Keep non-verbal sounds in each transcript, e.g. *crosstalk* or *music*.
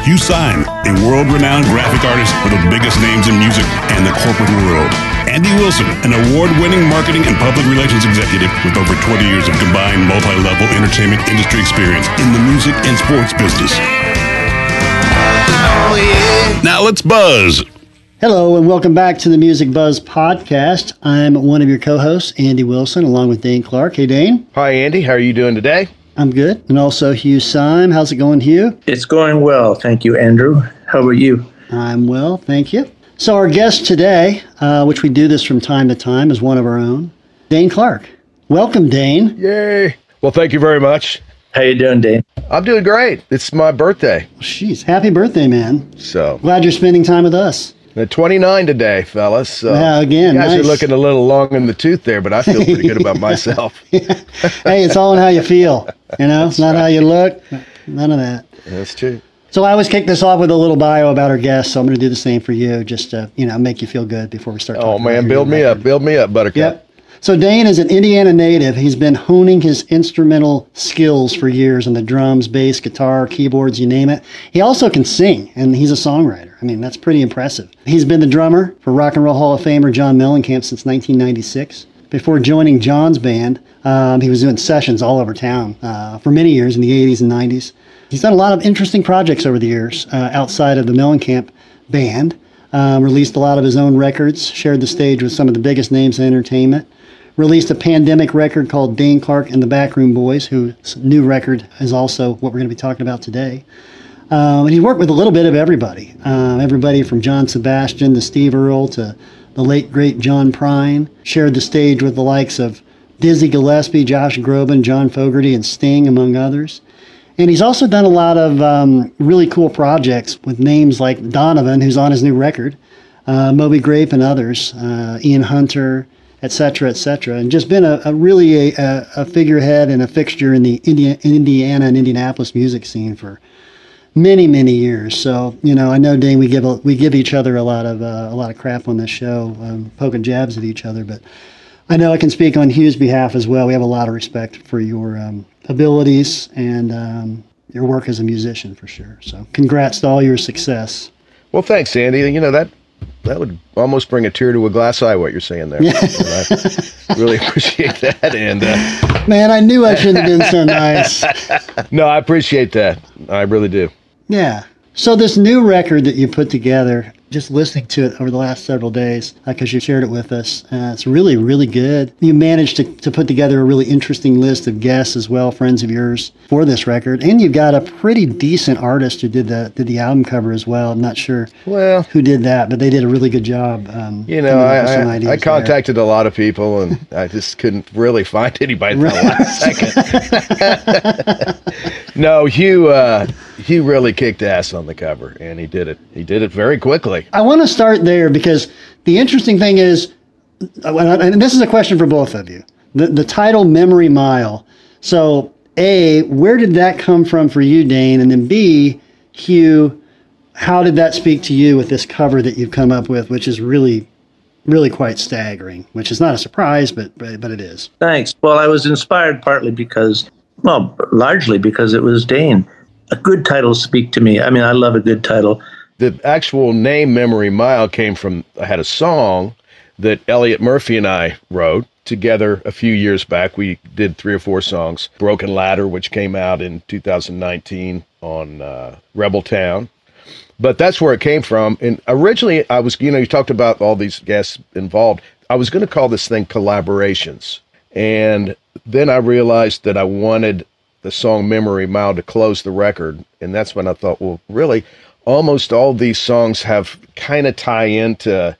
Hugh Syme, a world-renowned graphic artist for the biggest names in music and the corporate world. Andy Wilson, an award-winning marketing and public relations executive with over 20 years of combined multi-level entertainment industry experience in the music and sports business. Now let's buzz. Hello, and welcome back to the Music Buzzz podcast. I'm one of your co hosts, Andy Wilson, along with Dane Clark. Hey, Dane. Hi, Andy. How are you doing today? I'm good. And also Hugh Syme. How's it going, Hugh? It's going well. Thank you, Andrew. How about you? I'm well, thank you. So, our guest today, uh, which we do this from time to time, is one of our own, Dane Clark. Welcome, Dane. Yay. Well, thank you very much. How you doing, Dane? I'm doing great. It's my birthday. Jeez, happy birthday, man. So, Glad you're spending time with us. at 29 today, fellas. So Yeah, again, You guys nice. are looking a little long in the tooth there, but I feel pretty good about *laughs* myself. *laughs* Hey, it's all in how you feel, you know? It's not how you look, none of that. That's true. So I always kick this off with a little bio about our guests. So I'm going to do the same for you, just to you know make you feel good before we start. Oh, man. Build me record. up. Build me up, Buttercup. Yep. So Dane is an Indiana native. He's been honing his instrumental skills for years on the drums, bass, guitar, keyboards, you name it. He also can sing, and he's a songwriter. I mean, that's pretty impressive. He's been the drummer for Rock and Roll Hall of Famer John Mellencamp since 1996. Before joining John's band, um, he was doing sessions all over town uh, for many years in the 80s and 90s. He's done a lot of interesting projects over the years uh, outside of the Mellencamp band. Um, released a lot of his own records, shared the stage with some of the biggest names in entertainment. Released a pandemic record called Dane Clark and the Backroom Boys, whose new record is also what we're going to be talking about today. Um, and he worked with a little bit of everybody. Um, everybody from John Sebastian to Steve Earle to the late, great John Prine. Shared the stage with the likes of Dizzy Gillespie, Josh Groban, John Fogerty, and Sting, among others. And he's also done a lot of um, really cool projects with names like Donovan, who's on his new record, uh, Moby Grape, and others, uh, Ian Hunter, et cetera, et cetera. And just been a, a really a, a figurehead and a fixture in the India, Indiana and Indianapolis music scene for many, many years. So you know, I know Dane, we give a, we give each other a lot of uh, a lot of crap on this show, um, poking jabs at each other, but. I know I can speak on Hugh's behalf as well. We have a lot of respect for your um, abilities and um, your work as a musician for sure. So, congrats to all your success. Well, thanks, Andy. You know, that that would almost bring a tear to a glass eye, what you're saying there. *laughs* I really appreciate that. And uh, Man, I knew I shouldn't have been so nice. *laughs* no, I appreciate that. I really do. Yeah. So, this new record that you put together, just listening to it over the last several days, because you shared it with us, uh, it's really, really good. You managed to, to put together a really interesting list of guests as well, friends of yours, for this record. And you've got a pretty decent artist who did the, did the album cover as well. I'm not sure Well, who did that, but they did a really good job. Um, You know, I, I, I there. contacted a lot of people and I just couldn't really find anybody at the last *laughs* second. *laughs* no, Hugh, uh, Hugh really kicked ass on the cover and he did it. He did it very quickly. I want to start there because the interesting thing is, uh, and this is a question for both of you. The, the title Memory Mile. So, A, where did that come from for you, Dane? And then B, Hugh, how did that speak to you with this cover that you've come up with, which is really, really quite staggering, which is not a surprise, but, but, but it is. Thanks. Well, I was inspired partly because, well, largely because it was Dane. A good title speak to me. I mean, I love a good title. The actual name Memory Mile came from, I had a song that Elliott Murphy and I wrote together a few years back. We did three or four songs. Broken Ladder, which came out in 2019 on uh, Rebel Town. But that's where it came from. And originally, I was, you know, you talked about all these guests involved. I was going to call this thing collaborations. And then I realized that I wanted the song Memory Mile to close the record. And that's when I thought, well, really, almost all these songs have kind of tie into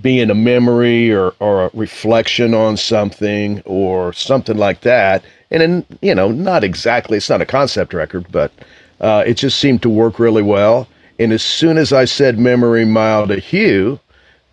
being a memory or, or a reflection on something or something like that. And then, you know, not exactly, it's not a concept record, but uh, it just seemed to work really well. And as soon as I said Memory Mile to Hugh,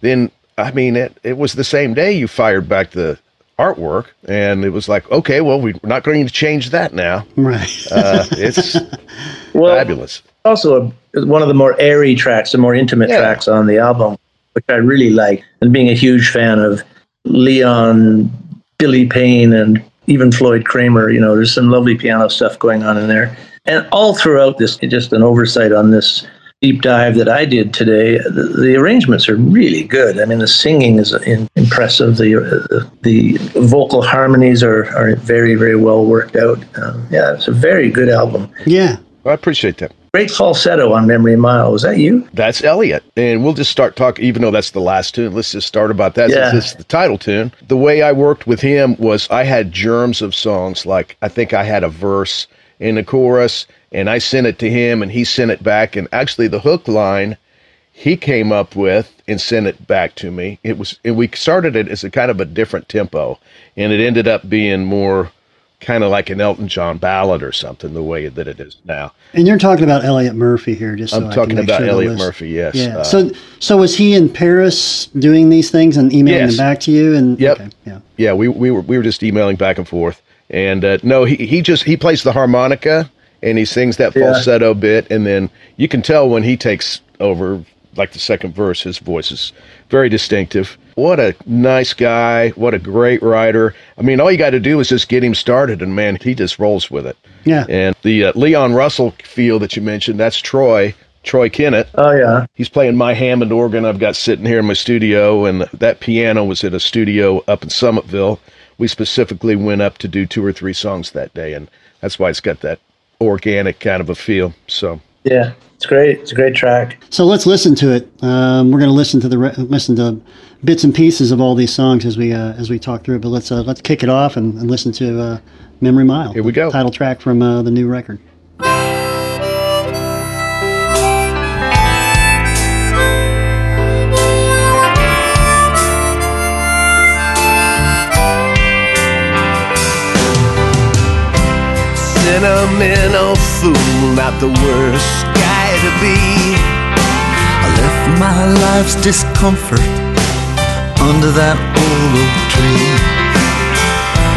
then, I mean, it, it was the same day you fired back the artwork. And it was like, okay, well, we're not going to change that now. Right. Uh, it's *laughs* Well, fabulous. also a, one of the more airy tracks, the more intimate Yeah. tracks on the album, which I really like. And being a huge fan of Leon, Billy Payne, and even Floyd Cramer, you know, there's some lovely piano stuff going on in there. And all throughout this, just an oversight on this deep dive that I did today, the, the arrangements are really good. I mean, the singing is in, impressive. The, uh, the vocal harmonies are, are very, very well worked out. Um, yeah, it's a very good album. yeah. I appreciate that. Great falsetto on Memory Mile. Was that you? That's Elliott. And we'll just start talking, even though that's the last tune, let's just start about that Yeah. since it's the title tune. The way I worked with him was I had germs of songs. Like, I think I had a verse in the chorus, and I sent it to him, and he sent it back. And actually, the hook line he came up with and sent it back to me. It was, and we started it as a kind of a different tempo, and it ended up being more kind of like an Elton John ballad or something, the way that it is now. And you're talking about Elliott Murphy here, just so I'm I can talking about sure Elliott Murphy, yes. Yeah. Uh, so, so was he in Paris doing these things and emailing Yes. them back to you? And Yep. okay, yeah. yeah, we, we were we were just emailing back and forth, and uh, no, he he just he plays the harmonica and he sings that Yeah. falsetto bit, and then you can tell when he takes over, like the second verse, his voice is very distinctive. What a nice guy! What a great writer! I mean, all you got to do is just get him started, and man, he just rolls with it. Yeah. And the uh, Leon Russell feel that you mentioned, that's Troy. Troy Kennett. Oh, yeah. He's playing my Hammond organ I've got sitting here in my studio, and that piano was at a studio up in Summitville. We specifically went up to do two or three songs that day, and that's why it's got that organic kind of a feel. So Yeah. It's great. It's a great track. So let's listen to it. Um, we're going to listen to the re- listen to bits and pieces of all these songs as we uh, as we talk through it. But let's uh, let's kick it off and, and listen to uh, "Memory Mile." Here we go. Title track from uh, the new record. Sentimental oh fool, not the worst guy to be. I left my life's discomfort under that old oak tree.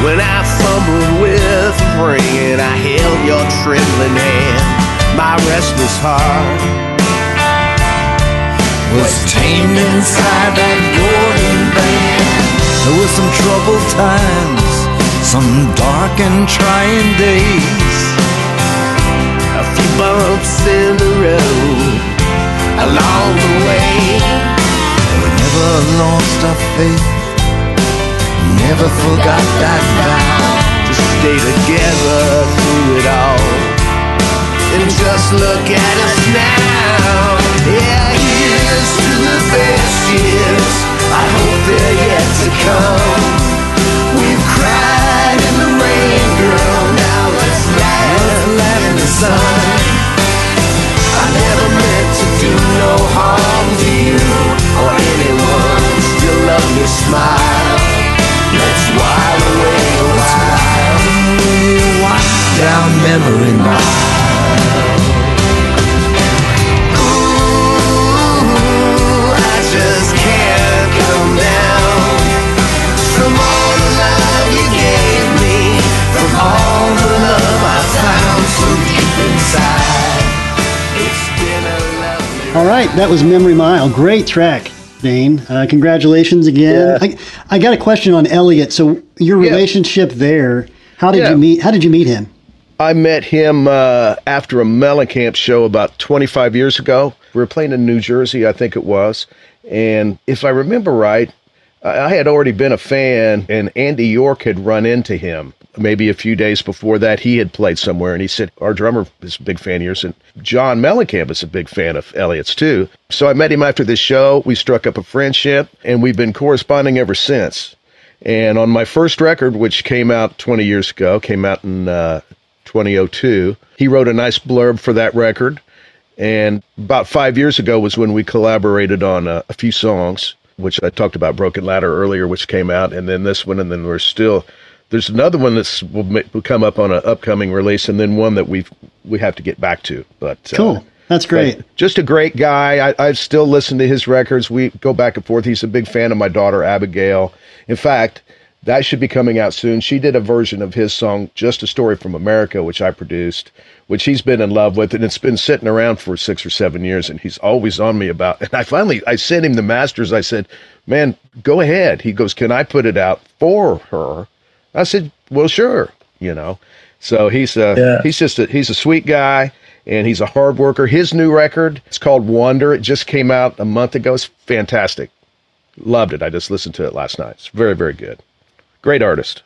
When I fumbled with praying, I held your trembling hand. My restless heart Was tamed inside that golden band. There were some troubled times, some dark and trying days. a few bumps in the road along the way. We never lost our faith, never forgot that vow. To stay together through it all. And just look at us now. That was "Memory Mile." Great track, Dane. Uh, congratulations again. Yeah. I, I got a question on Elliott. So your Yeah. relationship there? How did Yeah. you meet? How did you meet him? I met him uh, after a Mellencamp show about 25 years ago. We were playing in New Jersey, I think it was. And if I remember right, I had already been a fan, and Andy York had run into him maybe a few days before that. He had played somewhere, and he said, Our drummer is a big fan of yours. And John Mellencamp is a big fan of Elliott's, too. So I met him after this show. We struck up a friendship, and we've been corresponding ever since. And on my first record, which came out 20 years ago, came out in uh, 2002, he wrote a nice blurb for that record. And about five years ago was when we collaborated on a, a few songs. which I talked about Broken Ladder earlier, which came out, and then this one, and then we're still there's another one that's will, ma- will come up on an upcoming release, and then one that we we have to get back to. But uh, Cool. That's great. just a great guy. I, I still listen to his records. We go back and forth. He's a big fan of my daughter Abigail. In fact, that should be coming out soon. She did a version of his song "Just a Story from America," which I produced, which he's been in love with, and it's been sitting around for six or seven years, and he's always on me about. And I finally I sent him the masters. I said, "Man, go ahead." He goes, "Can I put it out for her?" I said, "Well, sure." You know, so he's a, yeah. he's just a he's a sweet guy and he's a hard worker. His new record, it's called Wonder. It just came out a month ago. It's fantastic. Loved it. I just listened to it last night. It's very very good. Great artist.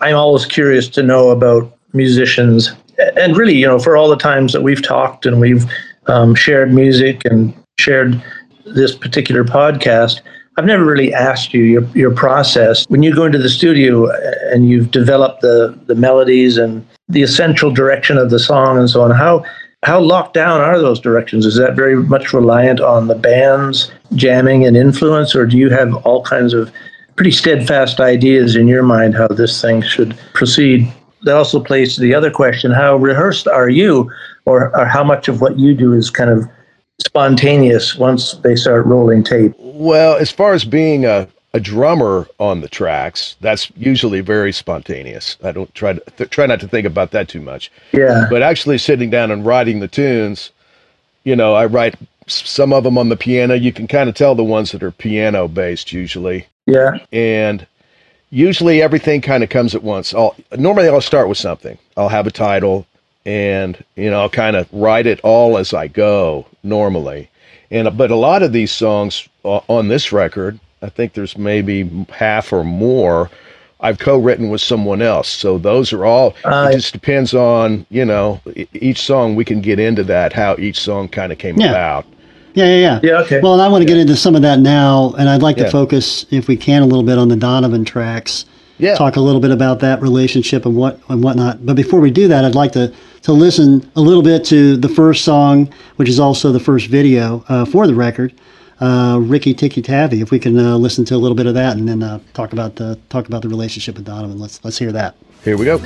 I'm always curious to know about musicians, and really, you know, for all the times that we've talked and we've um, shared music and shared this particular podcast, I've never really asked you your your process when you go into the studio uh, and you've developed the the melodies and the essential direction of the song and so on. How how locked down are those directions? Is that very much reliant on the band's jamming and influence, or do you have all kinds of pretty steadfast ideas in your mind how this thing should proceed. That also plays to the other question: How rehearsed are you, or, or how much of what you do is kind of spontaneous once they start rolling tape? Well, as far as being a, a drummer on the tracks, that's usually very spontaneous. I don't try to th- try not to think about that too much. Yeah, But actually sitting down and writing the tunes, you know, I write some of them on the piano. You can kind of tell the ones that are piano based usually. yeah, and usually everything kind of comes at once. I'll normally I'll start with something. I'll have a title, and you know I'll kind of write it all as I go normally. And but a lot of these songs uh, on this record, I think there's maybe half or more. I've co-written with someone else, so those are all. Uh, it just depends on you know each song. We can get into that how each song kind of came Yeah. about. Yeah, yeah, yeah. Yeah, okay. Well, and I want to get into some of that now, and I'd like Yeah. to focus, if we can, a little bit on the Donovan tracks. Yeah. Talk a little bit about that relationship and what and whatnot. But before we do that, I'd like to to listen a little bit to the first song, which is also the first video uh, for the record, uh, "Riki Tiki Tavi." If we can uh, listen to a little bit of that, and then uh, talk about the talk about the relationship with Donovan. Let's let's hear that. Here we go.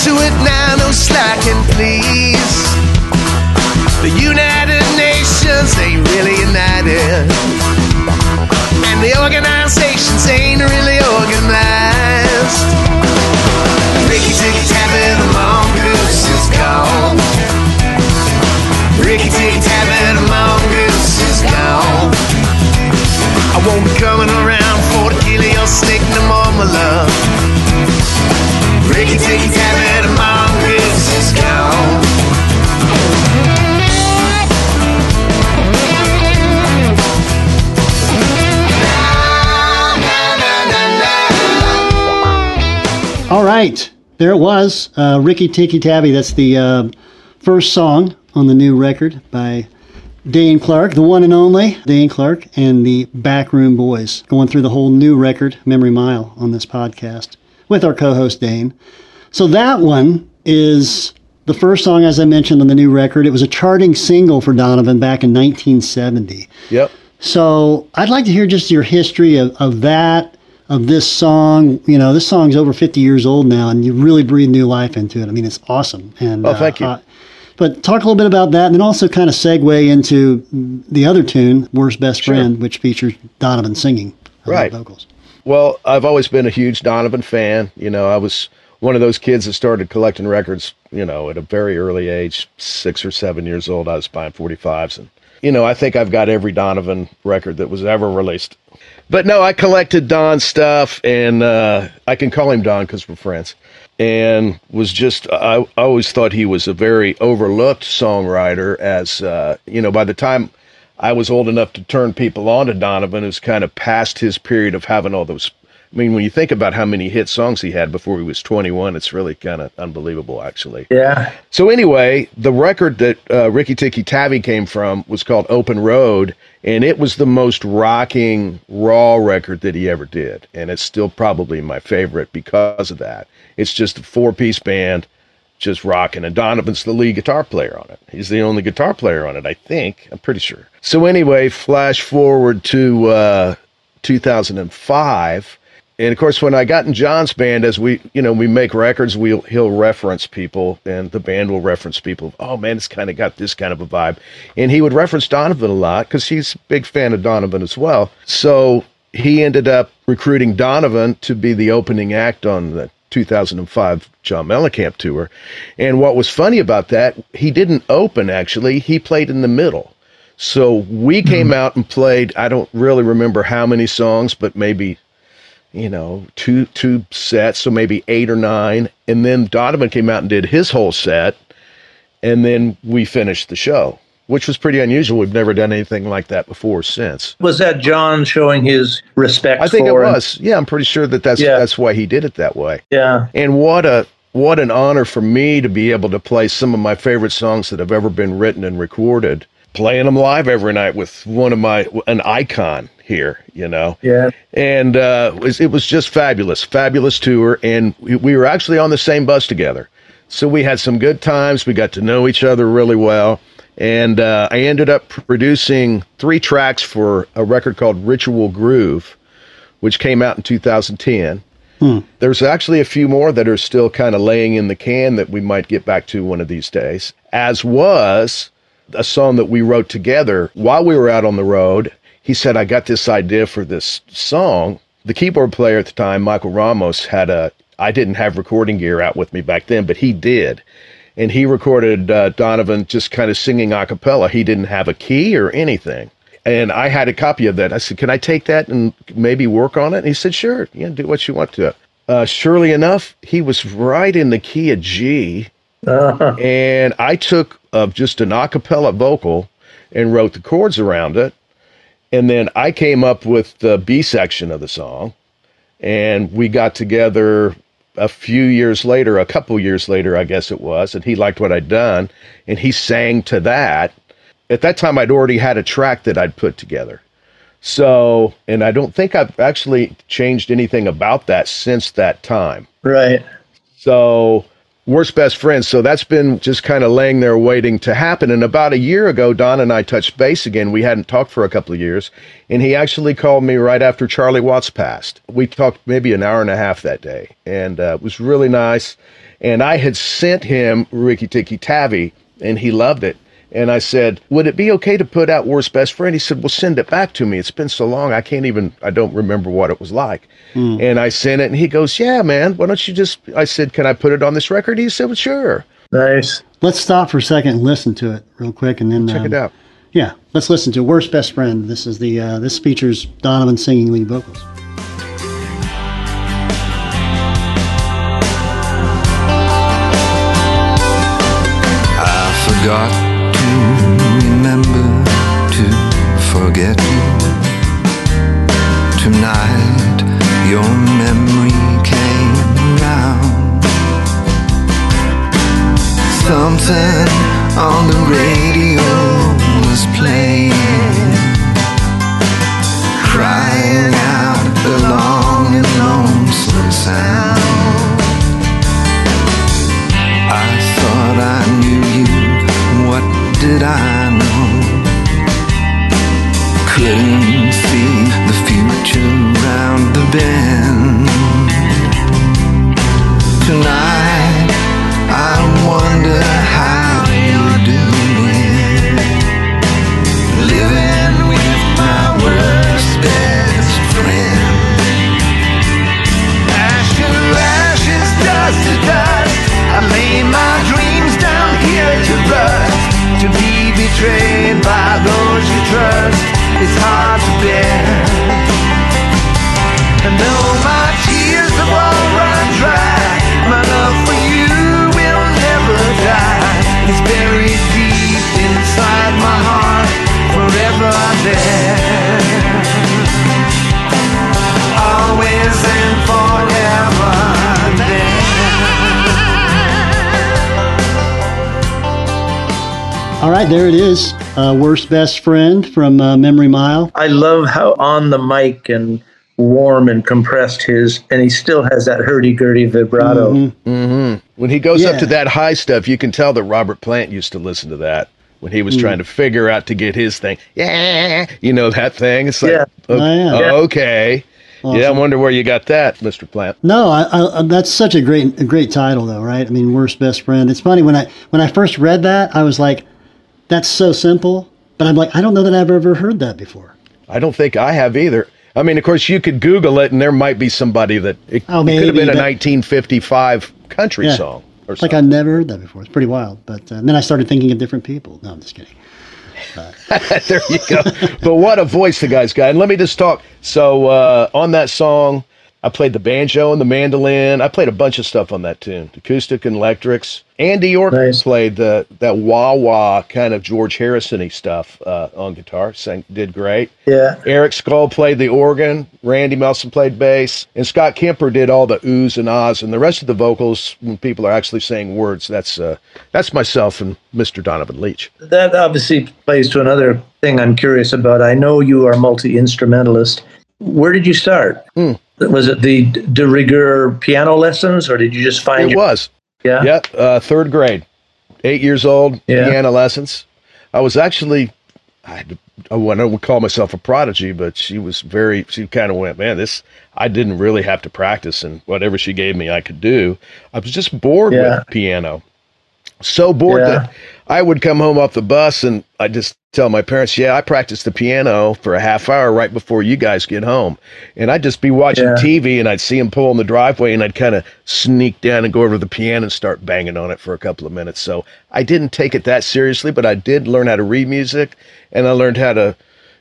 Into it now, no slacking, please. The United Nations ain't really united, and the organizations ain't really organized. Riki Tiki Tavi, the mongoose is gone. Riki Tiki Tavi, the mongoose is gone. I won't be coming around for to kill your snake no more, my love. Is gone. All right, there it was, uh, Riki Tiki Tavi. That's the uh, first song on the new record by Dane Clark, the one and only Dane Clark, and the Backroom Boys. Going through the whole new record, Memory Mile, on this podcast with our co-host Dane. So that one is the first song, as I mentioned, on the new record. It was a charting single for Donovan back in 1970. Yep. So I'd like to hear just your history of, of that, of this song. You know, this song's over 50 years old now, and you really breathe new life into it. I mean, it's awesome. And Oh, thank you. but talk a little bit about that, and then also kind of segue into the other tune, "Worst Best Sure. Friend," which features Donovan singing uh, Right. vocals. Well, I've always been a huge Donovan fan. You know, I was one of those kids that started collecting records, you know, at a very early age, six or seven years old. I was buying 45s. And, you know, I think I've got every Donovan record that was ever released. But no, I collected Don stuff, and uh, I can call him Don because we're friends. And was just, I, I always thought he was a very overlooked songwriter. As, uh, you know, by the time I was old enough to turn people on to Donovan, who's kind of past his period of having all those I mean, when you think about how many hit songs he had before he was 21, it's really kind of unbelievable, actually. Yeah. So anyway, the record that uh, Riki Tiki Tavi came from was called Open Road, and it was the most rocking, raw record that he ever did, and it's still probably my favorite because of that. It's just a four-piece band, just rocking, and Donovan's the lead guitar player on it. He's the only guitar player on it, I think. I'm pretty sure. So anyway, flash forward to uh, 2005 and of course when i got in john's band as we you know we make records we'll he'll reference people and the band will reference people oh man it's kind of got this kind of a vibe and he would reference donovan a lot because he's a big fan of donovan as well so he ended up recruiting donovan to be the opening act on the 2005 john mellencamp tour. And what was funny about that he didn't open actually. He played in the middle. So we hmm. came out and played i don't really remember how many songs but maybe you know, two two sets, so maybe eight or nine, and then Donovan came out and did his whole set, and then we finished the show, which was pretty unusual. We've never done anything like that before since. Was that John showing his respect? I think it him? was. Yeah, I'm pretty sure that that's Yeah. that's why he did it that way. Yeah. And what a what an honor for me to be able to play some of my favorite songs that have ever been written and recorded, playing them live every night with one of my an icon here, you know Yeah. and uh, it, was, it was just fabulous, fabulous tour. And we, we were actually on the same bus together, so we had some good times. We got to know each other really well, and uh, I ended up producing three tracks for a record called Ritual Groove, which came out in 2010. There's actually a few more that are still kind of laying in the can that we might get back to one of these days, as was a song that we wrote together while we were out on the road. He said, I got this idea for this song. The keyboard player at the time, Michael Ramos, had a, I didn't have recording gear out with me back then, but he did. And he recorded uh, Donovan just kind of singing a cappella. He didn't have a key or anything. And I had a copy of that. I said, Can I take that and maybe work on it? And he said, Sure. Yeah, do what you want to. Uh, surely enough, he was right in the key of G Uh-huh. and I took uh, just an a cappella vocal and wrote the chords around it. And then I came up with the B section of the song. And we got together a few years later, a couple years later, I guess it was. And he liked what I'd done. And he sang to that. At that time, I'd already had a track that I'd put together. So, and I don't think I've actually changed anything about that since that time. Right. So, worst best friends. So that's been just kind of laying there waiting to happen. And about a year ago, Don and I touched base again. We hadn't talked for a couple of years, and he actually called me right after Charlie Watts passed. We talked maybe an hour and a half that day, and uh, it was really nice. And I had sent him Riki Tiki Tavi, and he loved it. And I said, Would it be okay to put out Worst Best Friend? He said, Well, send it back to me. It's been so long. I can't even, I don't remember what it was like. And I sent it, and he goes, Yeah, man, why don't you just, I said, Can I put it on this record? He said, Well, sure. Nice. Let's stop for a second and listen to it real quick, and then Check um, it out. Yeah, let's listen to "Worst Best Friend." This is the uh, this features Donovan singing lead vocals. I forgot to remember to forget. Tonight, your memory came around. Something on the radio was playing, crying out a there it is. Uh, Worst Best Friend from uh, Memory Mile. I love how on the mic and warm and compressed his, and he still has that hurdy-gurdy vibrato. Mm-hmm. When he goes up to that high stuff, you can tell that Robert Plant used to listen to that when he was Hmm. trying to figure out to get his thing. Yeah, you know that thing. It's like, Yeah. o- Oh, yeah. okay. Yeah, I wonder where you got that, Mr. Plant. No, I, I, that's such a great, a great title, though, right? I mean, worst best friend. It's funny when I when I first read that, I was like, "That's so simple," but I'm like, I don't know that I've ever heard that before. I don't think I have either. I mean, of course, you could Google it, and there might be somebody that it, Oh, it could have been a 1955 country Yeah. song or Like. I've never heard that before. It's pretty wild. But uh, then I started thinking of different people. No, I'm just kidding. *laughs* there you go. but what a voice the guy's got. And let me just talk. So uh, on that song, I played the banjo and the mandolin. I played a bunch of stuff on that tune, acoustic and electrics. Andy York Nice. played the that wah wah kind of George Harrison-y stuff uh, on guitar. Sang did great. Yeah. Eric Skull played the organ. Randy Melson played bass, and Scott Kemper did all the oohs and ahs, and the rest of the vocals when people are actually saying words. That's uh, that's myself and Mr. Donovan Leitch. That obviously plays to another thing I'm curious about. I know you are multi instrumentalist. Where did you start? Hmm. Was it the de rigueur piano lessons, or did you just find It your was. yeah? Yep, uh, third grade, eight years old, Yeah. piano lessons. I was actually, I, I wouldn't call myself a prodigy, but she was very. She kind of went, man, this. I didn't really have to practice, and whatever she gave me, I could do. I was just bored Yeah. with piano, so bored Yeah. that I would come home off the bus and I just tell my parents, yeah, I practiced the piano for a half hour right before you guys get home. And I'd just be watching Yeah. TV and I'd see him pull in the driveway and I'd kind of sneak down and go over to the piano and start banging on it for a couple of minutes. So I didn't take it that seriously, but I did learn how to read music and I learned how to,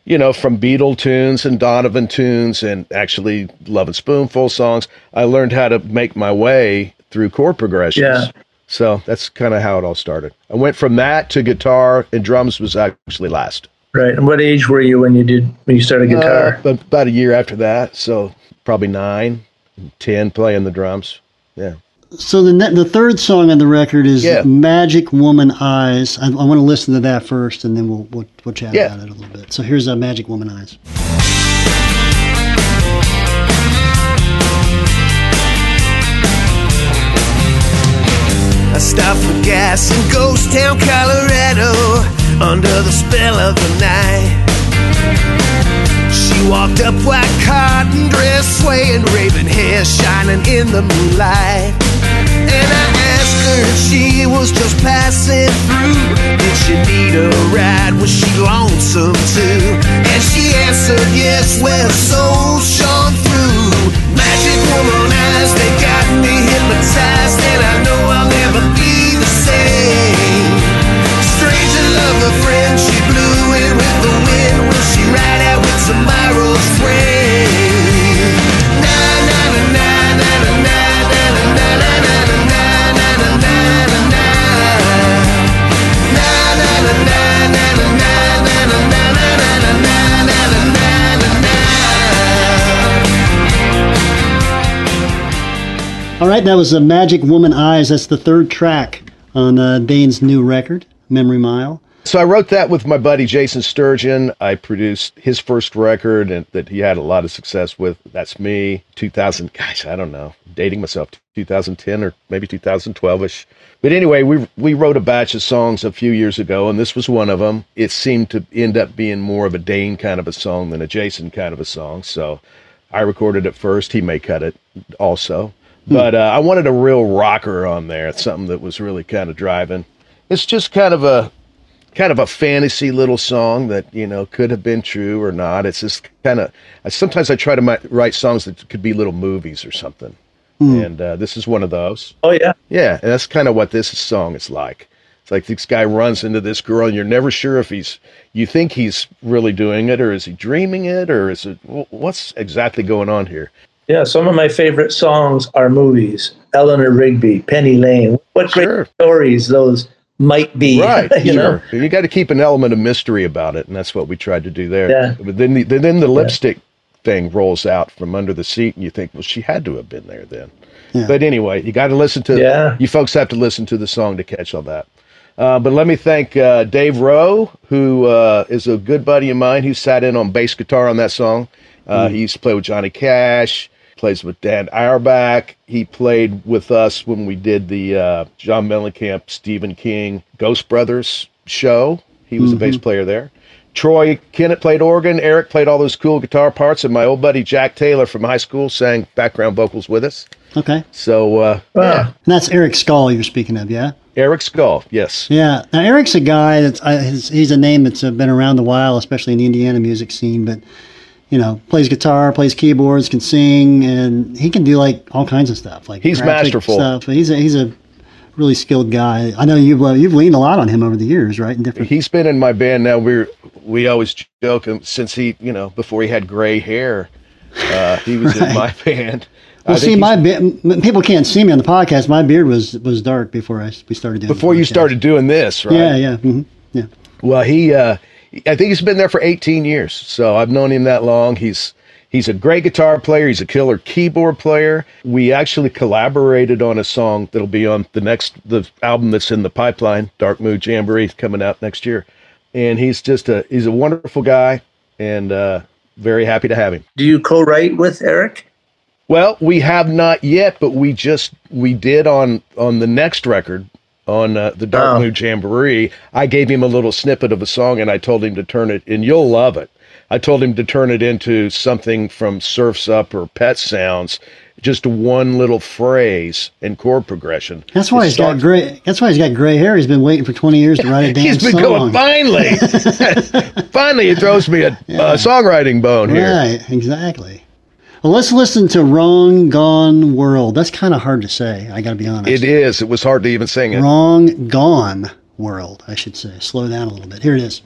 you know, from Beatle tunes and Donovan tunes and actually Lovin' Spoonful songs. I learned how to make my way through chord progressions. Yeah. So that's kind of how it all started. I went from that to guitar, and drums was actually last. Right. And what age were you when you did when you started guitar? Uh, about a year after that, so probably nine, ten playing the drums. Yeah. So the ne- the third song on the record is Yeah. "Magic Woman Eyes." I, I want to listen to that first, and then we'll we'll, we'll chat Yeah. about it a little bit. So here's uh, "Magic Woman Eyes." I stopped for gas in Ghost Town, Colorado, under the spell of the night. She walked up, white cotton dress, swaying, raven hair shining in the moonlight. And I asked her if she was just passing through. Did she need a ride? Was she lonesome too? And she answered yes, where her soul shone through. Woman eyes, they got me hypnotized, and I know I'll never be the same. Strange to love a friend, she blew with the wind. Will she ride out with tomorrow's train? Right, that was uh, "Magic Woman Eyes." That's the third track on uh, Dane's new record, "Memory Mile." So I wrote that with my buddy Jason Sturgeon. I produced his first record and that he had a lot of success with. That's me. 2000. Gosh, I don't know. Dating myself. 2010 or maybe 2012ish. But anyway, we we wrote a batch of songs a few years ago, and this was one of them. It seemed to end up being more of a Dane kind of a song than a Jason kind of a song. So I recorded it first. He may cut it also. But uh, I wanted a real rocker on there, something that was really kind of driving. It's just kind of a kind of a fantasy little song that you know could have been true or not. It's just kind of. Sometimes I try to mi- write songs that could be little movies or something, and uh, this is one of those. Oh yeah. Yeah, and that's kind of what this song is like. It's like this guy runs into this girl, and you're never sure if he's. You think he's really doing it, or is he dreaming it, or is it what's exactly going on here? Yeah, some of my favorite songs are movies. Eleanor Rigby, Penny Lane. What great Sure. stories those might be. *laughs* Right, you know. You got to keep an element of mystery about it, and that's what we tried to do there. Yeah. But then, the, then the lipstick thing rolls out from under the seat, and you think, well, she had to have been there then. Yeah. But anyway, you got to listen to. Yeah. You folks have to listen to the song to catch all that. Uh, but let me thank uh, Dave Roe, who uh, is a good buddy of mine who sat in on bass guitar on that song. Uh, He used to play with Johnny Cash, plays with Dan Auerbach. He played with us when we did the uh, John Mellencamp, Stephen King, Ghost Brothers show. He was a bass player there. Troy Kennett played organ. Eric played all those cool guitar parts, and my old buddy Jack Taylor from high school sang background vocals with us. Okay. So, uh, Wow. And that's Eric Skull you're speaking of, yeah? Eric Skull, yes. Yeah. Now, Eric's a guy that's, uh, he's, he's a name that's uh, been around a while, especially in the Indiana music scene, but, you know, plays guitar, plays keyboards, can sing, and he can do like all kinds of stuff. Like He's masterful. Stuff. He's a, he's a really skilled guy. I know you've, uh, you've leaned a lot on him over the years, right? In different, He's been in my band now. We're we always joke um, since he, you know, before he had gray hair, uh, he was in *laughs* my band. Well, see, my beard, people can't see me on the podcast. My beard was, was dark before I, we started doing before you started doing this, right? Yeah, yeah. hmm yeah. Well, he, uh, I think he's been there for 18 years. So I've known him that long. He's he's a great guitar player. He's a killer keyboard player. We actually collaborated on a song that'll be on the next the album that's in the pipeline, Dark Mood Jamboree, coming out next year. And he's just a he's a wonderful guy, and uh, very happy to have him. Do you co-write with Eric? Well, we have not yet, but we just we did on on the next record on uh, the Dark Oh. Jamboree. I gave him a little snippet of a song, and I told him to turn it, and you'll love it. I told him to turn it into something from Surfs Up or Pet Sounds, just one little phrase and chord progression. That's why he's got gray. That's why he's got gray hair. He's been waiting for twenty years to write a *laughs* damn He's been song. going finally, *laughs* *laughs* finally. He throws me a, a songwriting bone here. Right, exactly. Well, let's listen to "Wrong Gone World." That's kind of hard to say. I got to be honest. It is. It was hard to even sing it. Wrong Gone World. I should say. Slow down a little bit. Here it is.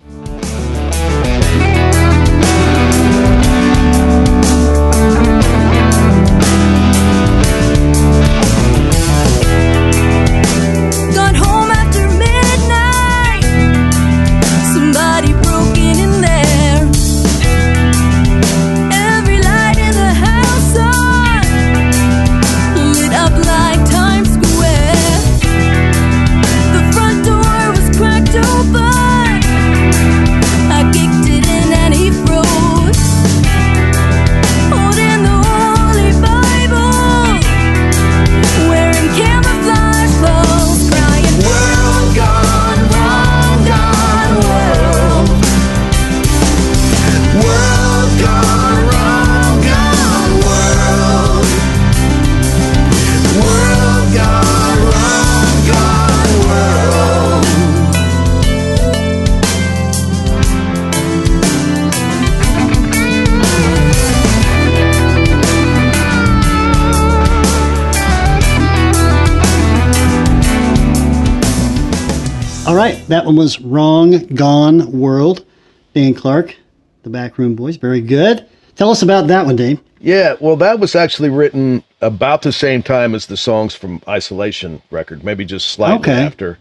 That one was "Wrong Gone World." Dan Clark, the Backroom Boys. Very good. Tell us about that one, Dave. Yeah, well, that was actually written about the same time as the songs from Isolation record, maybe just slightly Okay. after,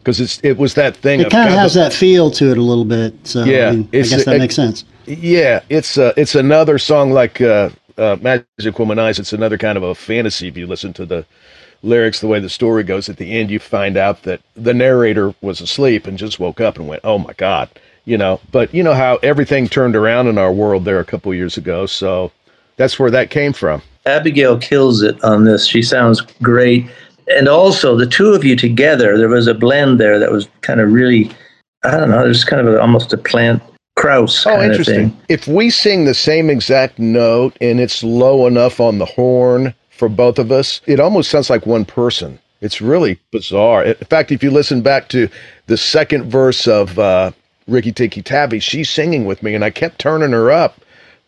because it's it was that thing. It kind of has that feel to it a little bit. So Yeah, I, mean, I guess that it- makes sense. Yeah, it's uh, it's another song like uh, uh, Magic Woman Eyes. It's another kind of a fantasy. If you listen to the lyrics, the way the story goes, at the end you find out that the narrator was asleep and just woke up and went, "Oh my God." You know, but you know how everything turned around in our world there a couple years ago. So that's where that came from. Abigail kills it on this. She sounds great. And also, the two of you together, there was a blend there that was kind of really, I don't know, there's kind of a, almost a plant Krauss Oh, kind of interesting. thing. If we sing the same exact note and it's low enough on the horn for both of us, it almost sounds like one person. It's really bizarre. In fact, if you listen back to the second verse of uh, Riki Tiki Tavi, she's singing with me, and I kept turning her up,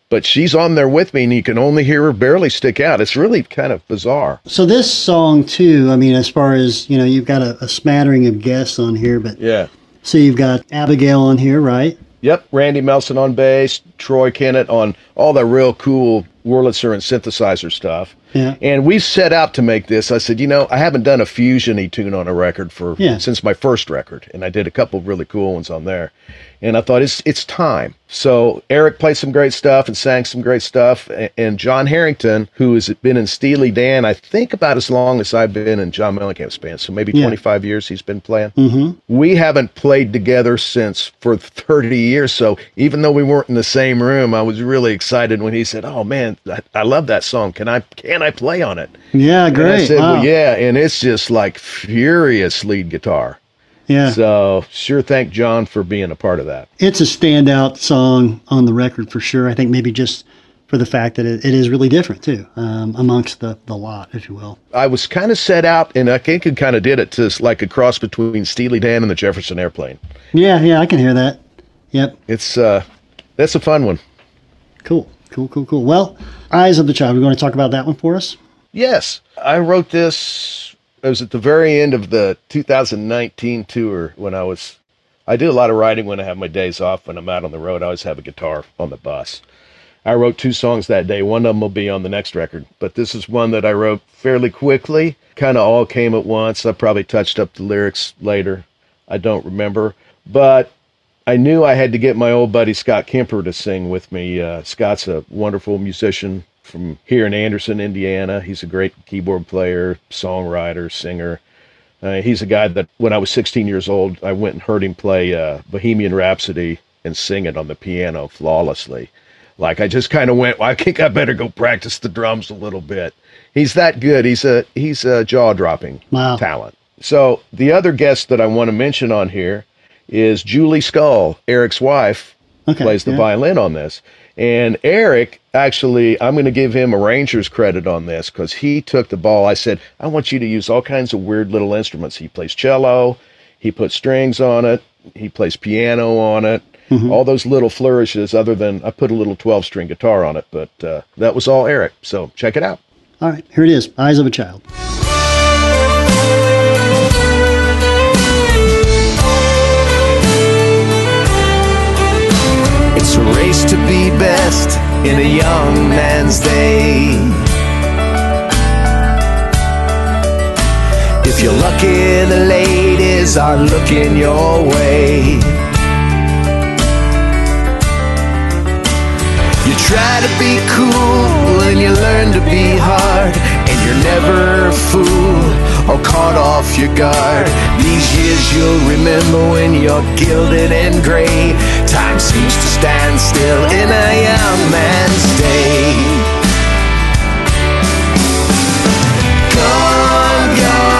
but she's on there with me, and you can only hear her barely stick out. It's really kind of bizarre. So this song too. I mean, as far as you know, you've got a, a smattering of guests on here, but Yeah. so you've got Abigail on here, right? Yep, Randy Melson on bass, Troy Kennett on all the real cool Wurlitzer and synthesizer stuff. Yeah. And we set out to make this. I said, you know, I haven't done a fusiony tune on a record for Yeah. since my first record, and I did a couple really cool ones on there. And I thought it's it's time. So Eric played some great stuff and sang some great stuff, and Jon Herington, who has been in Steely Dan, I think about as long as I've been in John Mellencamp's band, so maybe Yeah. 25 years he's been playing. Mm-hmm. We haven't played together since for 30 years. So even though we weren't in the same room, I was really excited when he said, "Oh man, I, I love that song. Can I can I play on it?" Yeah, And I said, Wow. "Well, yeah." And it's just like furious lead guitar. Yeah. So sure, thank Jon for being a part of that. it's a standout song on the record for sure. I think maybe just for the fact that it, it is really different too, um, amongst the, the lot, if you will. I was kind of set out, and I think it kind of did it to like a cross between Steely Dan and the Jefferson Airplane. Yeah, yeah, I can hear that. Yep. It's uh, that's a fun one. Cool. Cool, cool, cool. Well, Eyes of the Child, we're going to talk about that one for us. Yes, I wrote this. It was at the very end of the 2019 tour when I was. I do a lot of writing when I have my days off. When I'm out on the road, I always have a guitar on the bus. I wrote two songs that day. One of them will be on the next record, but this is one that I wrote fairly quickly. Kind of all came at once. I probably touched up the lyrics later. I don't remember, but I knew I had to get my old buddy Scott Kemper to sing with me. Uh, Scott's a wonderful musician from here in Anderson, Indiana. He's a great keyboard player, songwriter, singer. Uh, he's a guy that when I was 16 years old, I went and heard him play uh, Bohemian Rhapsody and sing it on the piano flawlessly. Like I just kind of went, well, I think I better go practice the drums a little bit. He's that good. He's a he's a jaw dropping Wow. talent. So the other guest that I want to mention on here is Julie Skull, Eric's wife, Okay, plays the yeah. violin on this. And Eric, actually, I'm going to give him arranger's credit on this because he took the ball. I said, I want you to use all kinds of weird little instruments. He plays cello, he puts strings on it, he plays piano on it, Mm-hmm. all those little flourishes, other than I put a little 12 string guitar on it. But uh, that was all Eric. So check it out. All right, here it is Eyes of a Child. Best in a young man's day. If you're lucky, the ladies are looking your way. You try to be cool and you learn to be hard, you're never a fool or caught off your guard. These years you'll remember when you're gilded and gray. Time seems to stand still in a young man's day. Gone, gone,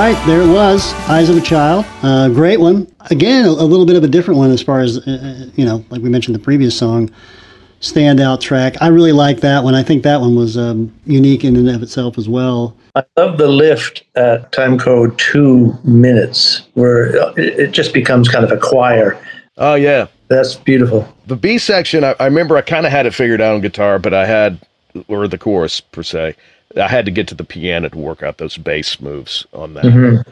right, there it was, Eyes of a Child. Uh, great one. Again, a, a little bit of a different one as far as, uh, uh, you know, like we mentioned the previous song, standout track. I really like that one. I think that one was um, unique in and of itself as well. I love the lift at time code two minutes, where it it just becomes kind of a choir. Oh, yeah. That's beautiful. the B section, I, I remember I kind of had it figured out on guitar, but I had, or the chorus per se, I had to get to the piano to work out those bass moves on that.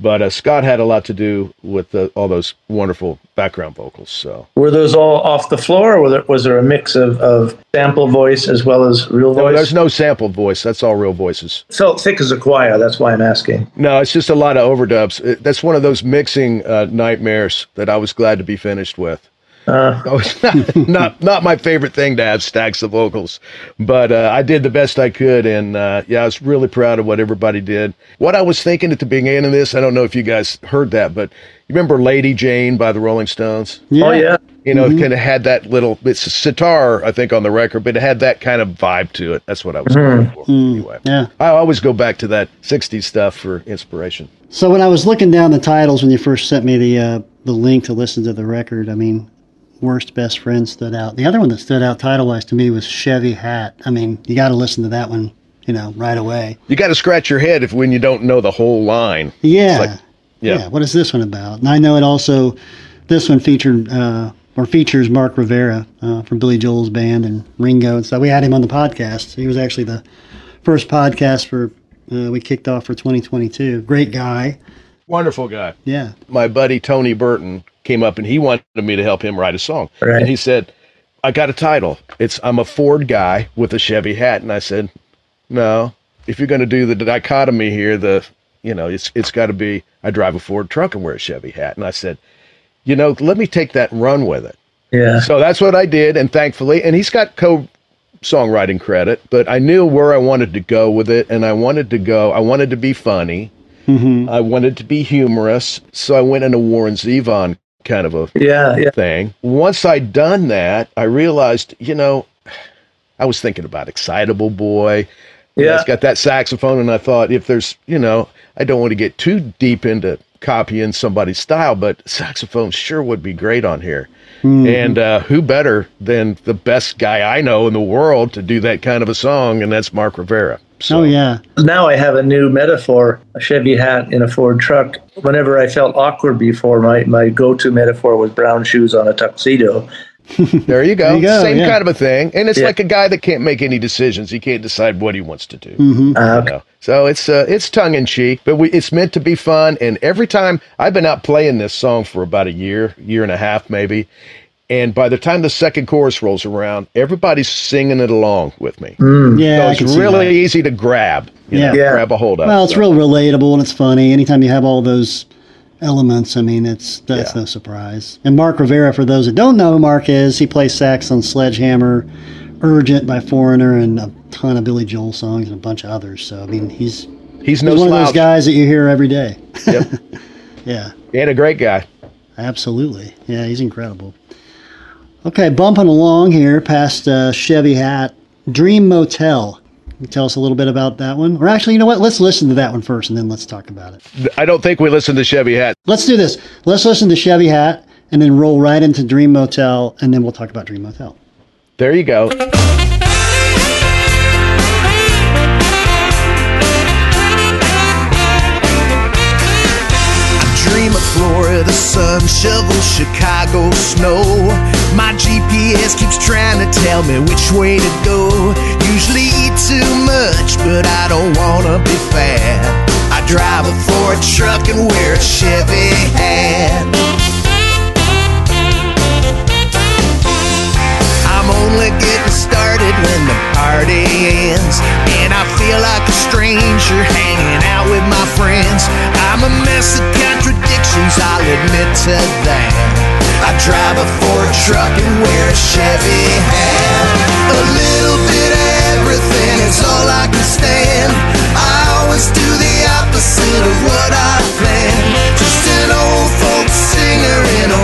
But uh, Scott had a lot to do with the, all those wonderful background vocals. So Were those all off the floor, or was there, was there a mix of, of sample voice as well as real no, voice? there's no sample voice. That's all real voices. felt thick as a choir. That's why I'm asking. No, it's just a lot of overdubs. It, that's one of those mixing uh, nightmares that I was glad to be finished with. Uh, Oh, *laughs* not, not not my favorite thing to have stacks of vocals, but uh, I did the best I could, and uh, yeah, I was really proud of what everybody did. What I was thinking at the beginning of this, I don't know if you guys heard that, but you remember "Lady Jane" by the Rolling Stones? Oh yeah, You know, it kind of had that little. It's a sitar, I think, on the record, but it had that kind of vibe to it. That's what I was going for. Anyway, Yeah. I always go back to that '60s stuff for inspiration. So when I was looking down the titles when you first sent me the uh, the link to listen to the record, I mean, worst best friend stood out. The other one that stood out title wise to me was Chevy Hat. I mean, you got to listen to that one, you know, right away. You got to scratch your head if when you don't know the whole line. Yeah. Like, Yeah. what is this one about? And I know it also, this one featured uh, or features Mark Rivera uh, from Billy Joel's band and Ringo and stuff. We had him on the podcast. He was actually the first podcast for uh, we kicked off for 2022. Great guy. Wonderful guy. Yeah. my buddy Tony Burton came up and he wanted me to help him write a song. Right. And he said, I got a title. It's I'm a Ford guy with a Chevy hat. And I said, No, if you're going to do the dichotomy here, the you know, it's it's got to be I drive a Ford truck and wear a Chevy hat. And I said, you know, let me take that and run with it. Yeah. So that's what I did, and thankfully, and he's got co songwriting credit, but I knew where I wanted to go with it, and I wanted to go. I wanted to be funny. Mm-hmm. I wanted to be humorous, so I went into Warren Zevon kind of a Yeah. Yeah. thing. Once I'd done that, I realized, you know, I was thinking about Excitable Boy. Yeah. It's got that saxophone, and I thought if there's, you know, I don't want to get too deep into copying somebody's style, but saxophone sure would be great on here. And uh, who better than the best guy I know in the world to do that kind of a song, and that's Mark Rivera. So, Oh yeah. Now I have a new metaphor: a Chevy hat in a Ford truck. Whenever I felt awkward before, my my go-to metaphor was brown shoes on a tuxedo. *laughs* There you go. There you go, Same yeah. kind of a thing. And it's Yeah. like a guy that can't make any decisions. He can't decide what he wants to do. Uh, you know. So it's uh, it's tongue in cheek, but we, it's meant to be fun. And every time I've been out playing this song for about a year, year and a half maybe, and by the time the second chorus rolls around, everybody's singing it along with me. Hmm. Yeah. so it's really easy to grab. you Yeah. know, Yeah. grab a hold of. Well, it's So, real relatable and it's funny. Anytime you have all those elements, I mean, it's that's Yeah. no surprise. And Mark Rivera, for those that don't know who Mark is, he plays sax on Sledgehammer, Urgent by Foreigner, and a ton of Billy Joel songs and a bunch of others. So I mean, he's He's no he's one of those guys that you hear every day. Yep. *laughs* Yeah, and a great guy. absolutely. Yeah, he's incredible. Okay, bumping along here past uh, Chevy Hat, Dream Motel. Can you tell us a little bit about that one? Or actually, you know what? Let's listen to that one first, and then let's talk about it. I don't think we listened to Chevy Hat. Let's do this. Let's listen to Chevy Hat and then roll right into Dream Motel, and then we'll talk about Dream Motel. There you go. dream of Florida sun, shovel Chicago snow. My GPS keeps trying to tell me which way to go. Usually eat too much, but I don't wanna be fat. I drive a Ford truck and wear a Chevy hat. I'm only getting started when the party ends. And I feel like a stranger hanging out with my friends. I'm a mess of contradictions, I'll admit to that. I drive a Ford truck and wear a Chevy hat. A little bit of everything is all I can stand. I always do the opposite of what I plan. Just an old folk singer in a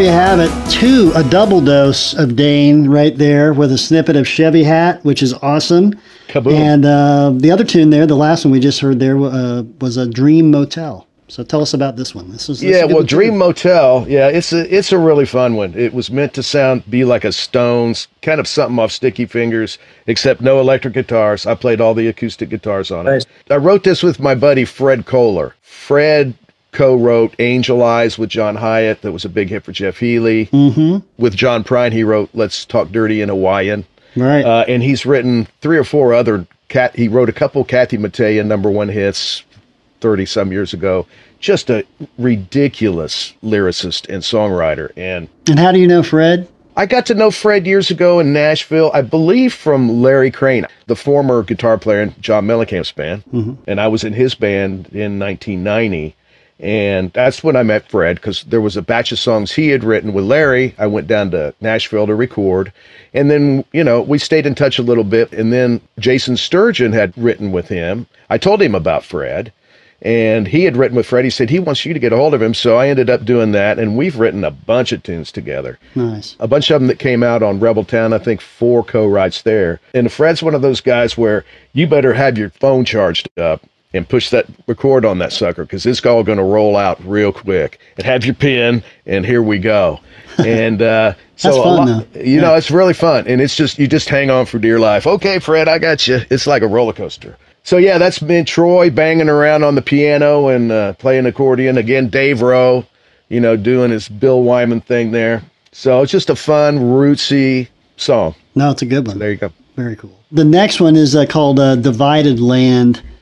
there you have it. Two, a double dose of Dane right there with a snippet of Chevy Hat, which is awesome. Kaboom. And uh, the other tune there, the last one we just heard there, uh, was a Dream Motel. So tell us about this one. This is this Yeah, well, one, too. Dream Motel. Yeah, it's a it's a really fun one. It was meant to sound be like a Stones, kind of something off Sticky Fingers, except no electric guitars. I played all the acoustic guitars on it. Nice. I wrote this with my buddy Fred Koller. Fred co-wrote Angel Eyes with John Hiatt. That was a big hit for Jeff Healey. Mm-hmm. With John Prine, he wrote Let's Talk Dirty in Hawaiian. Right. Uh, and he's written three or four other cat. He wrote a couple Kathy Mattea number one hits, thirty some years ago. Just a ridiculous lyricist and songwriter. And and how do you know Fred? I got to know Fred years ago in Nashville, I believe from Larry Crane, the former guitar player in John Mellencamp's band. And I was in his band in 1990. And that's when I met Fred because there was a batch of songs he had written with Larry. I went down to Nashville to record. And then, you know, we stayed in touch a little bit. And then Jason Sturgeon had written with him. I told him about Fred. And he had written with Fred. He said he wants you to get a hold of him. So I ended up doing that. And we've written a bunch of tunes together Nice. a bunch of them that came out on Rebel Town. I think four co-writes there. And Fred's one of those guys where you better have your phone charged up and push that record on that sucker because it's all going to roll out real quick. And have your pen, and here we go. And uh, *laughs* so fun, lot- you know, it's really fun, and it's just you just hang on for dear life. Okay, Fred, I got you. It's like a roller coaster. So yeah, that's been Troy banging around on the piano and uh, playing accordion. Again, Dave Roe, you know, doing his Bill Wyman thing there. So it's just a fun, rootsy song. No, it's a good one. There you go. Very cool. The next one is uh, called uh, "Divided Land."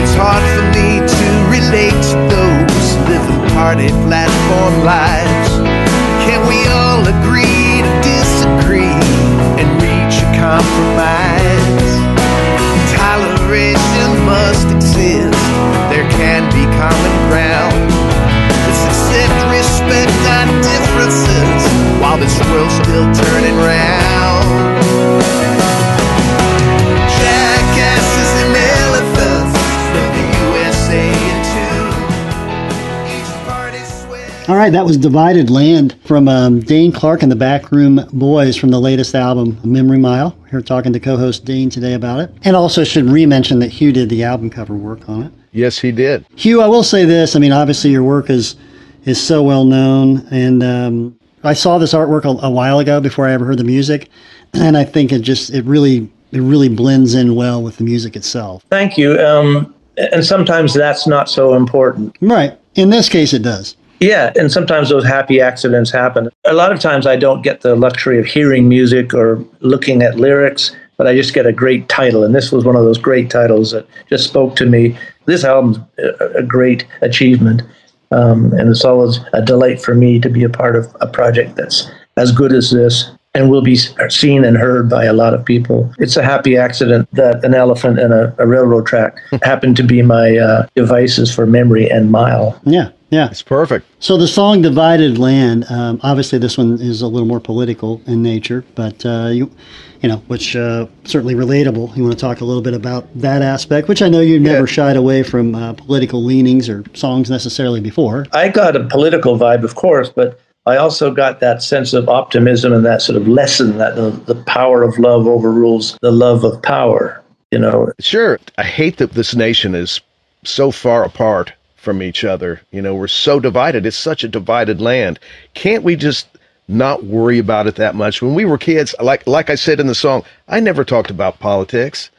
It's hard for me to relate to those living platform lives. Can we all agree to disagree and reach a compromise? Must exist. There can be common ground. Let's accept, respect our differences while this world's still turning round. Jackasses and elephants from the USA and two. Each party swears. All right, that was "Divided Land" from um, Dane Clark and the Backroom Boys from the latest album, Memory Mile. We're talking to co-host Dane today about it, and also should re-mention that Hugh did the album cover work on it. Yes, he did. Hugh, I will say this. I mean, obviously your work is is so well known, and um, I saw this artwork a, a while ago before I ever heard the music, and I think it just it really it really blends in well with the music itself. Thank you. Um, and sometimes that's not so important. Right. In this case, it does. Yeah, and sometimes those happy accidents happen. A lot of times I don't get the luxury of hearing music or looking at lyrics, but I just get a great title. And this was one of those great titles that just spoke to me. This album's a a great achievement. Um, and it's always a delight for me to be a part of a project that's as good as this and will be seen and heard by a lot of people. It's a happy accident that an elephant and a, a railroad track *laughs* happened to be my uh, devices for memory and mile. Yeah. Yeah. It's perfect. So the song "Divided Land," um, obviously this one is a little more political in nature, but uh, you, you know, which uh, certainly relatable. You want to talk a little bit about that aspect, which I know you never Yeah. shied away from uh, political leanings or songs necessarily before. I got a political vibe, of course, but I also got that sense of optimism and that sort of lesson that the, the power of love overrules the love of power. You know, Sure. I hate that this nation is so far apart from each other. You know, we're so divided. It's such a divided land. Can't we just not worry about it that much? When we were kids, like like I said in the song, I never talked about politics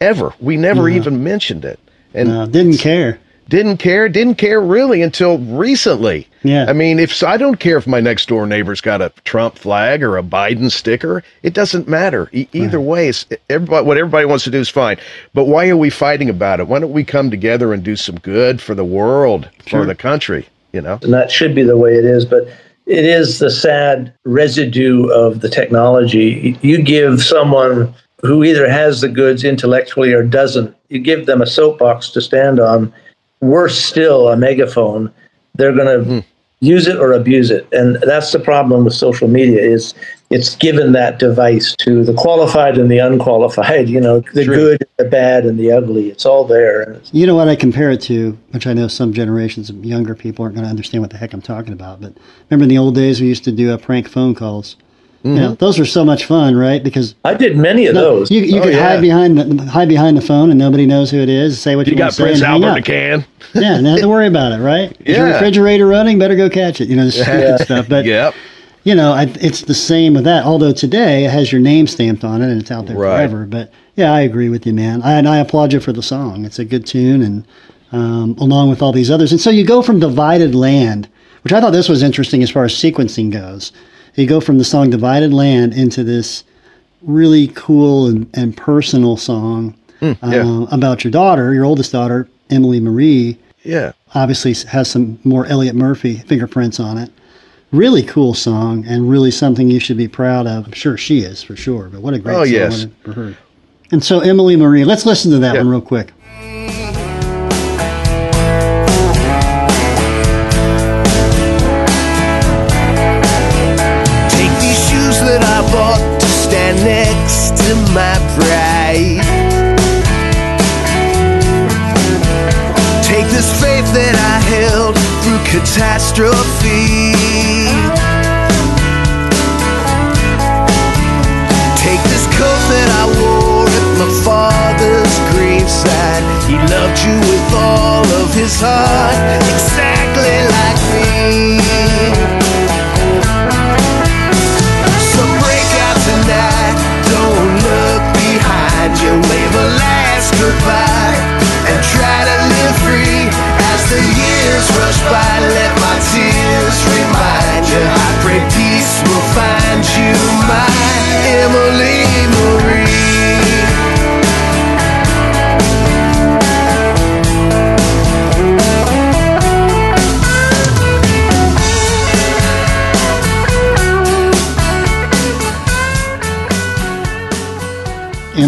ever. We never even mentioned it. And No, didn't care. didn't care, didn't care really until recently. Yeah. I mean, if I don't care if my next door neighbor's got a Trump flag or a Biden sticker, it doesn't matter. E- either way, it's, everybody, what everybody wants to do is fine. But why are we fighting about it? Why don't we come together and do some good for the world, Sure. for the country? You know? and that should be the way it is. But it is the sad residue of the technology. You give someone who either has the goods intellectually or doesn't, you give them a soapbox to stand on, worse still, a megaphone, they're going to hmm. Use it or abuse it. And that's the problem with social media is it's given that device to the qualified and the unqualified, you know, the True. good, the bad, and the ugly. It's all there. You know what I compare it to, which I know some generations of younger people aren't going to understand what the heck I'm talking about. But remember in the old days we used to do uh, prank phone calls. You know, those were so much fun, right? Because I did many of those. you, you Oh, could yeah. hide behind the hide behind the phone and nobody knows who it is. Say what you, You want got to say Prince and hang Albert in up. a can. Yeah, not to worry about it, right? Is your refrigerator running? Better go catch it. You know, this stupid stuff. But Yep. you know, I, it's the same with that. Although today it has your name stamped on it and it's out there Right. forever. But yeah, I agree with you, man. I, and I applaud you for the song. It's a good tune, and um, along with all these others. And so you go from Divided Land, which I thought this was interesting as far as sequencing goes. You go from the song Divided Land into this really cool and, and personal song yeah. uh, about your daughter, your oldest daughter, Emily Marie Yeah. obviously has some more Elliott Murphy fingerprints on it. Really cool song and really something you should be proud of. I'm sure she is for sure, but what a great Oh, song yes. for her. And so Emily Marie, let's listen to that Yeah. one real quick. Next to my pride. Take this faith that I held through catastrophe. Take this coat that I wore at my father's graveside. He loved you with all of his heart, exactly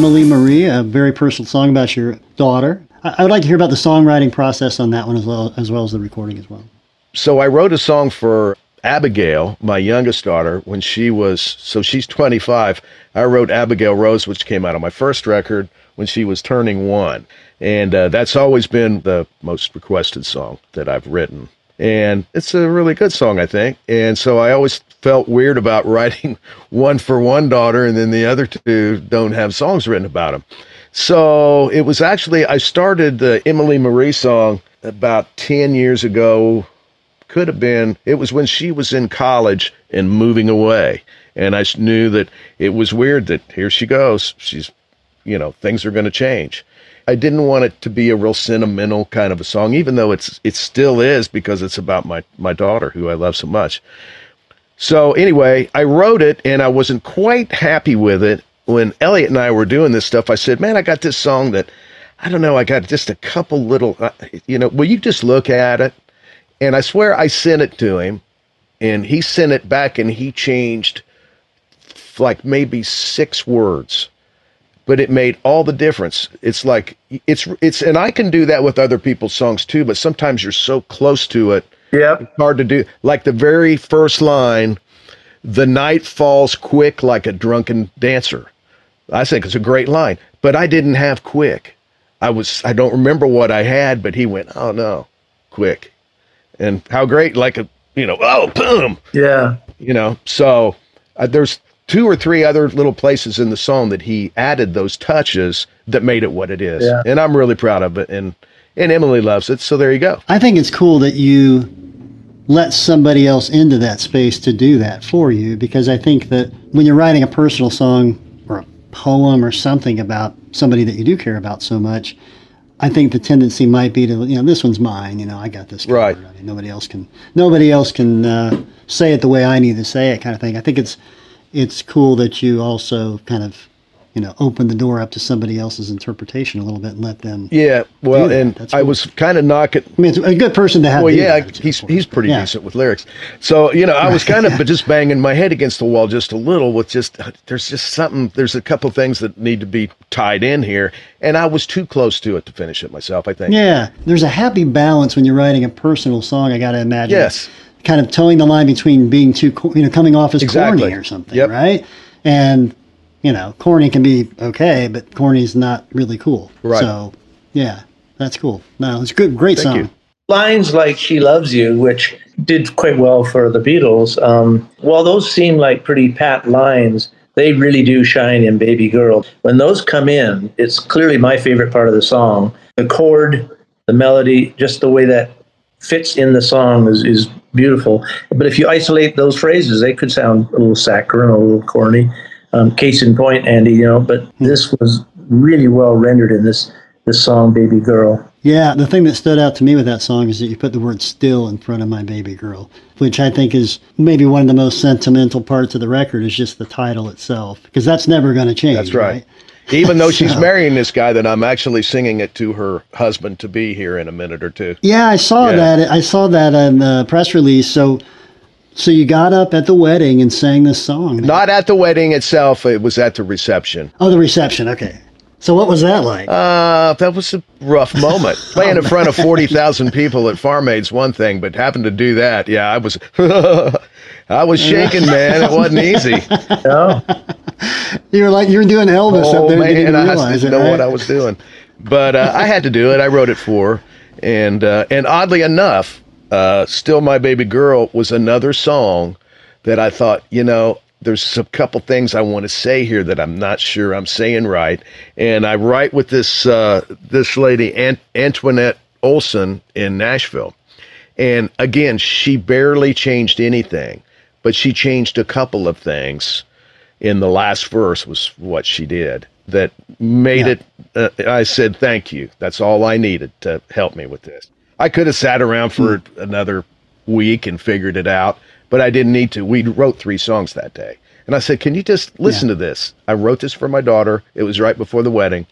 Emily Marie, a very personal song about your daughter. I, would like to hear about the songwriting process on that one as well as well as the recording as well. So I wrote a song for Abigail, my youngest daughter, when she was so she's 25. I wrote Abigail Rose, which came out on my first record when she was turning one, and uh, that's always been the most requested song that I've written. And it's a really good song, I think. And so I always felt weird about *laughs* writing one for one daughter, and then the other two don't have songs written about them. So it was actually I started the Emily Marie song about 10 years ago. Could have been it was when she was in college and moving away. And I knew that it was weird that here she goes. She's you know things are going to change. I didn't want it to be a real sentimental kind of a song even though it's it still is because it's about my my daughter who i love so much so anyway i wrote it and i wasn't quite happy with it when elliott and i were doing this stuff i said man i got this song that i don't know i got just a couple little uh, you know will you just look at it and I swear I sent it to him, and he sent it back, and he changed like maybe six words, but it made all the difference. It's like it's it's, and I can do that with other people's songs too. But sometimes you're so close to it, Yep. it's hard to do. Like the very first line, "The night falls quick like a drunken dancer." I think it's a great line, but I didn't have quick. I was I don't remember what I had, but he went, "Oh no, quick." and how great like a you know oh boom Yeah. you know so uh, there's two or three other little places in the song that he added those touches that made it what it is Yeah. and i'm really proud of it and and emily loves it so there you go I think it's cool that you let somebody else into that space to do that for you because I think that when you're writing a personal song or a poem or something about somebody that you do care about so much, I think the tendency might be to, you know, this one's mine. You know, I got this. Covered. Right. I mean, nobody else can. Nobody else can uh, say it the way I need to say it, kind of thing. I think it's it's cool that you also kind of, you know, open the door up to somebody else's interpretation a little bit and let them. Yeah, well, and That's I cool. was kind of knocking. I mean, it's a good person to have. Well, yeah, that, he's he's pretty Yeah. decent with lyrics. So you know, I was kind of *laughs* just banging my head against the wall just a little with just there's just something. There's a couple things that need to be tied in here, and I was too close to it to finish it myself. I think. Yeah, there's a happy balance when you're writing a personal song. I got to imagine. Yes. Kind of towing the line between being too, you know, coming off as Exactly. corny or something, Yep. right? And you know, corny can be okay, but corny's not really cool. Right. So, yeah, that's cool. No, it's good, great Thank song. you. lines like "She Loves You," which did quite well for the Beatles. Um, while those seem like pretty pat lines, they really do shine in "Baby Girl." When those come in, it's clearly my favorite part of the song. The chord, the melody, just the way that fits in the song is, is beautiful. But if you isolate those phrases, they could sound a little saccharine, a little corny. Um, case in point, Andy, you know. But this was really well rendered in this this song, "Baby Girl." Yeah, the thing that stood out to me with that song is that you put the word still in front of my baby girl, which I think is maybe one of the most sentimental parts of the record is just the title itself, because that's never going to change. That's right. Even though *laughs* she's marrying this guy, that I'm actually singing it to her husband to be here in a minute or two. Yeah, I saw Yeah. that. I saw that in the press release. So, so you got up at the wedding and sang this song. Not at the wedding itself; it was at the reception. Oh, the reception. Okay. So what was that like? Uh, that was a rough moment. *laughs* Playing in front of 40,000 people at Farm Aid's one thing, but having to do that, yeah, I was, *laughs* I was shaking, man. It wasn't easy. No? *laughs* you were like you were doing Elvis up Oh, there. man, didn't even I didn't it, know right? what I was doing. But uh, I had to do it. I wrote it for. And, uh, and oddly enough, uh, Still My Baby Girl was another song that I thought, you know, there's a couple things I want to say here that I'm not sure I'm saying right. And I write with this uh, this lady, Ant- Antoinette Olson in Nashville. And again, she barely changed anything, but she changed a couple of things in the last verse was what she did that made Yeah. it uh, i said thank you that's all i needed to help me with this i could have sat around for Hmm. another week and figured it out but i didn't need to. We wrote three songs that day. And i said can you just listen Yeah. to this? I wrote this for my daughter. It was right before the wedding.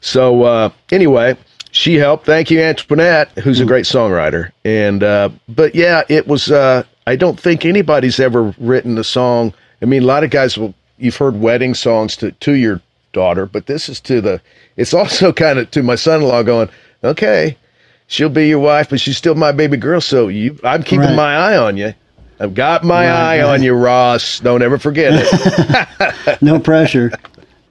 So uh, anyway she helped. Thank you antoinette who's a great songwriter. And uh, but yeah it was uh, i don't think anybody's ever written a song. I mean a lot of guys will you've heard wedding songs to, to your daughter but this is to the it's also *laughs* kind of to my son-in-law going okay she'll be your wife but she's still my baby girl so you i'm keeping Right. my eye on you i've got my Right, eye right. on you ross don't ever forget it *laughs* no pressure.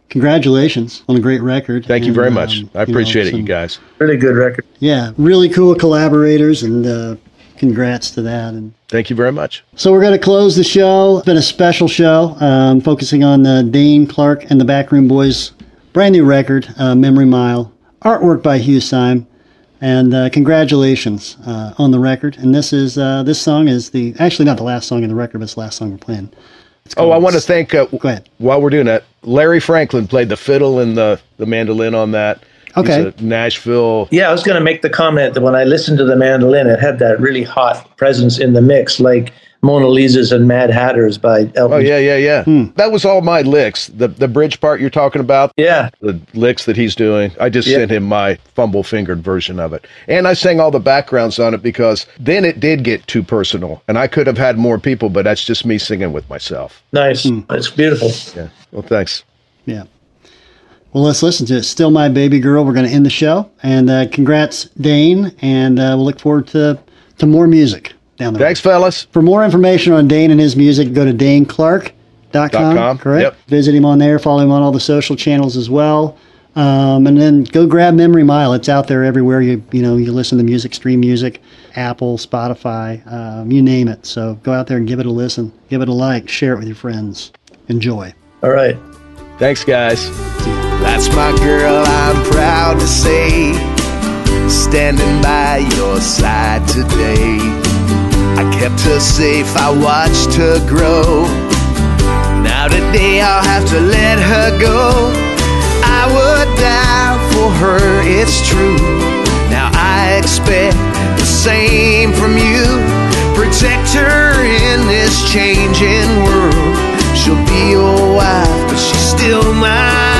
Congratulations on a great record. thank you very much um, i you know, appreciate it some- you guys Really good record. Yeah, really cool collaborators, and uh, congrats to that. And thank you very much So we're going to close the show. It's been a special show, um, focusing on uh, Dane Clark and the Backroom Boys' brand new record, uh, Memory Mile, artwork by Hugh Syme, and uh, congratulations uh, on the record. And this is uh, this song is the actually not the last song in the record, but it's the last song we're playing. Oh, I want to thank. Uh, Go ahead. While we're doing that, Larry Franklin played the fiddle and the the mandolin on that. He's Okay. a Nashville. Yeah, I was going to make the comment that when I listened to the mandolin, it had that really hot presence in the mix, like Mona Lisa's and Mad Hatters by Elton. Oh yeah, yeah, yeah. That was all my licks. The the bridge part you're talking about. Yeah. The licks that he's doing. I just Yeah. sent him my fumble fingered version of it, and I sang all the backgrounds on it because then it did get too personal, and I could have had more people, but that's just me singing with myself. Nice. It's beautiful. Yeah. Well, thanks. Yeah. Well, let's listen to it. Still My Baby Girl. We're going to end the show. And uh, congrats, Dane. And uh, we'll look forward to, to more music down the road. Thanks, fellas. For more information on Dane and his music, go to daneclark.com. com, Correct? yep. Visit him on there. Follow him on all the social channels as well. Um, and then go grab Memory Mile. It's out there everywhere. You you know you listen to music, stream music, Apple, Spotify, um, you name it. So go out there and give it a listen, give it a like, share it with your friends. Enjoy. All right. Thanks, guys. That's my girl, I'm proud to say. Standing by your side today kept her safe, I watched her grow. Now today I'll have to let her go. I would die for her, it's true. Now I expect the same from you. Protect her in this changing world. She'll be your wife, but she's still mine.